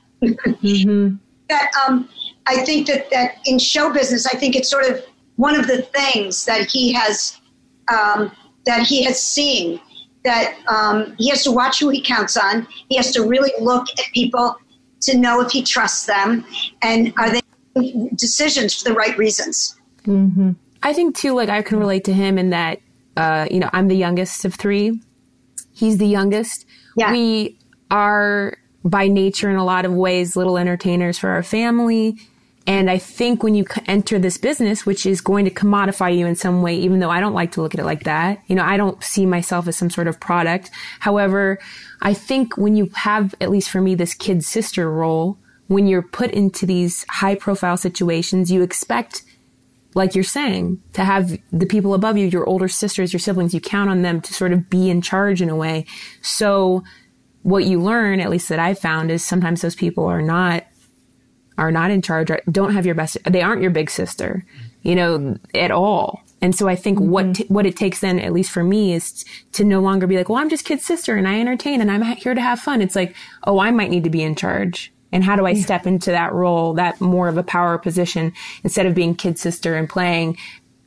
That um, I think that, that in show business, I think it's sort of one of the things that he has um, that he has seen that um, he has to watch who he counts on. He has to really look at people to know if he trusts them and are they making decisions for the right reasons. I think too, like I can relate to him in that, uh, you know, I'm the youngest of three. He's the youngest. Yeah. We are by nature in a lot of ways little entertainers for our family. And I think when you enter this business, which is going to commodify you in some way, even though I don't like to look at it like that, you know, I don't see myself as some sort of product. However, I think when you have, at least for me, this kid sister role, when you're put into these high profile situations, you expect like you're saying, to have the people above you, your older sisters, your siblings, you count on them to sort of be in charge in a way. So what you learn, at least that I've found, is sometimes those people are not are not in charge, or don't have your best, they aren't your big sister, you know, at all. And so I think what, mm-hmm. t- what it takes then, at least for me, is t- to no longer be like, well, I'm just kid sister and I entertain and I'm here to have fun. It's like, oh, I might need to be in charge. And how do I step into that role, that more of a power position instead of being kid sister and playing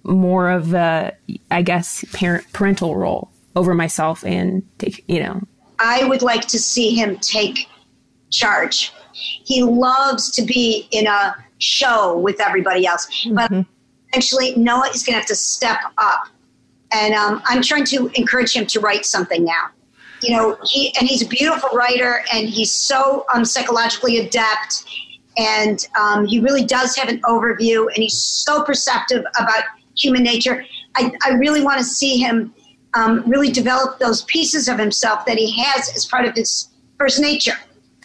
more of a, I guess, parent, parental role over myself and take, you know, I would like to see him take charge. He loves to be in a show with everybody else, but eventually Noah is going to have to step up. And um, I'm trying to encourage him to write something now. You know, he and he's a beautiful writer, and he's so um, psychologically adept, and um, he really does have an overview, and he's so perceptive about human nature. I, I really want to see him um, really develop those pieces of himself that he has as part of his first nature.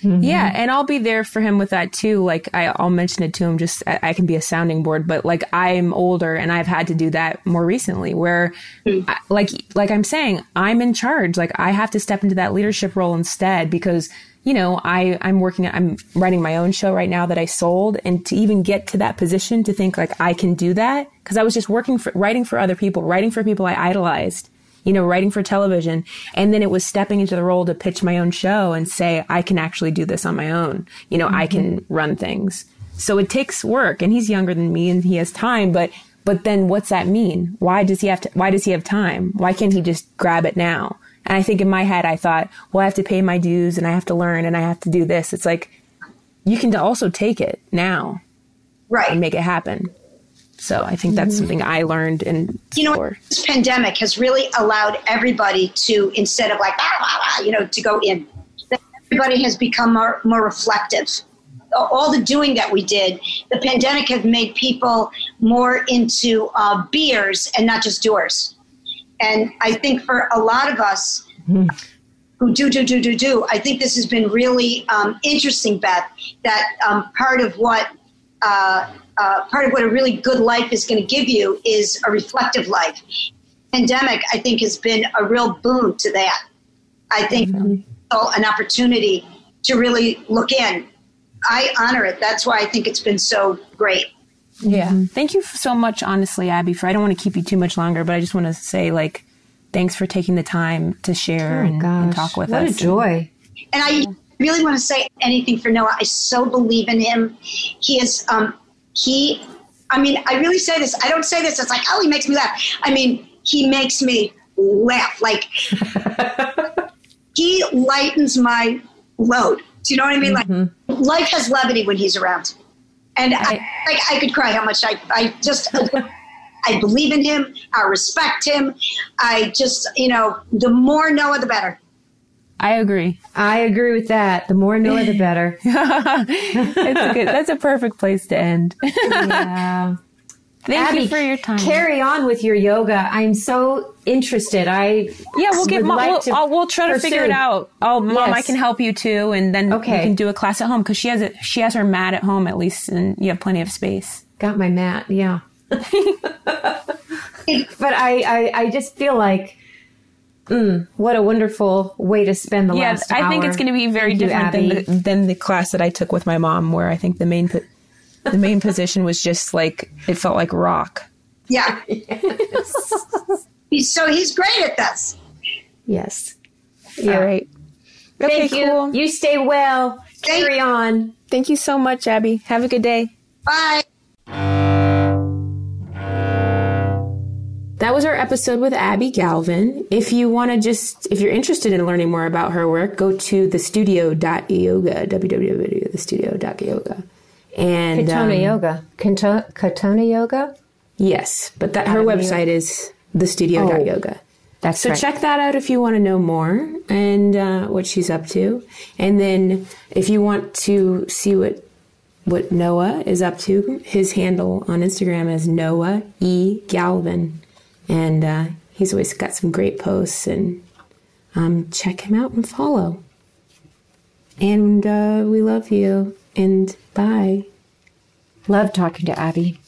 Mm-hmm. Yeah, and I'll be there for him with that too. Like I, will mention it to him. Just I, I, can be a sounding board, but like I'm older and I've had to do that more recently. Where, mm-hmm. I, like like I'm saying, I'm in charge. Like I have to step into that leadership role instead because you know I I'm working. I'm writing my own show right now that I sold, and to even get to that position to think like I can do that because I was just working for writing for other people, writing for people I idolized you know, writing for television. And then it was stepping into the role to pitch my own show and say, I can actually do this on my own. You know, mm-hmm. I can mm-hmm. run things. So it takes work and he's younger than me and he has time, but but then what's that mean? Why does he have to why does he have time? Why can't he just grab it now? And I think in my head I thought, well, I have to pay my dues and I have to learn and I have to do this. It's like you can also take it now. Right. And make it happen. So I think that's mm-hmm. something I learned and you know this pandemic has really allowed everybody to instead of like you know to go in. Everybody has become more more reflective. All the doing that we did, the pandemic has made people more into uh, beers and not just doers. And I think for a lot of us mm-hmm. who do do do do do, I think this has been really um, interesting, Beth. That um, part of what uh, uh, part of what a really good life is going to give you is a reflective life. Pandemic, I think, has been a real boon to that. I think mm-hmm. an opportunity to really look in. I honor it. That's why I think it's been so great. Yeah. Mm-hmm. Thank you so much, honestly, Abby, for I don't want to keep you too much longer, but I just want to say, like, thanks for taking the time to share oh, and, and, talk with what us. What a joy. And I really want to say anything for Noah. I so believe in him. He is um, he, I mean, I really say this. I don't say this. It's like, oh, he makes me laugh. I mean, he makes me laugh. Like, he lightens my load. Do you know what I mean? Mm-hmm. Like, life has levity when he's around. And I, I, I could cry how much I, I just, I believe in him. I respect him. I just, you know, the more Noah, the better. I agree. I agree with that. The more Noah, the better. that's, a good, that's a perfect place to end. yeah. Thank Abby, you for your time. Carry on with your yoga. I'm so interested. I yeah, we'll get mom. Like we'll, we'll, try to pursue. figure it out. Oh, mom, yes. I can help you too, and then okay. you can do a class at home because she has it. She has her mat at home at least, and you have plenty of space. Got my mat, yeah. but I, I, I just feel like Mm, what a wonderful way to spend the yeah, last I think it's going to be very Thank different you, than, the, than the class that I took with my mom, where I think the main po- the main position was just like it felt like rock. Yeah. he's, so he's great at this. Yes. Yeah. All right. Okay, Thank cool. you. You stay well. Carry on. Thank you so much, Abby. Have a good day. Bye. That was our episode with Abby Galvin. If you want to just, if you're interested in learning more about her work, go to thestudio.yoga, www.thestudio.yoga. And Katonah um, Yoga. Katonah Yoga? Yes, but that her website is thestudio.yoga. Oh, that's so right. check that out if you want to know more and uh, what she's up to. And then if you want to see what what Noah is up to, his handle on Instagram is Noah E Galvin and uh, he's always got some great posts and um, check him out and follow. And uh, we love you. And bye. Love talking to abby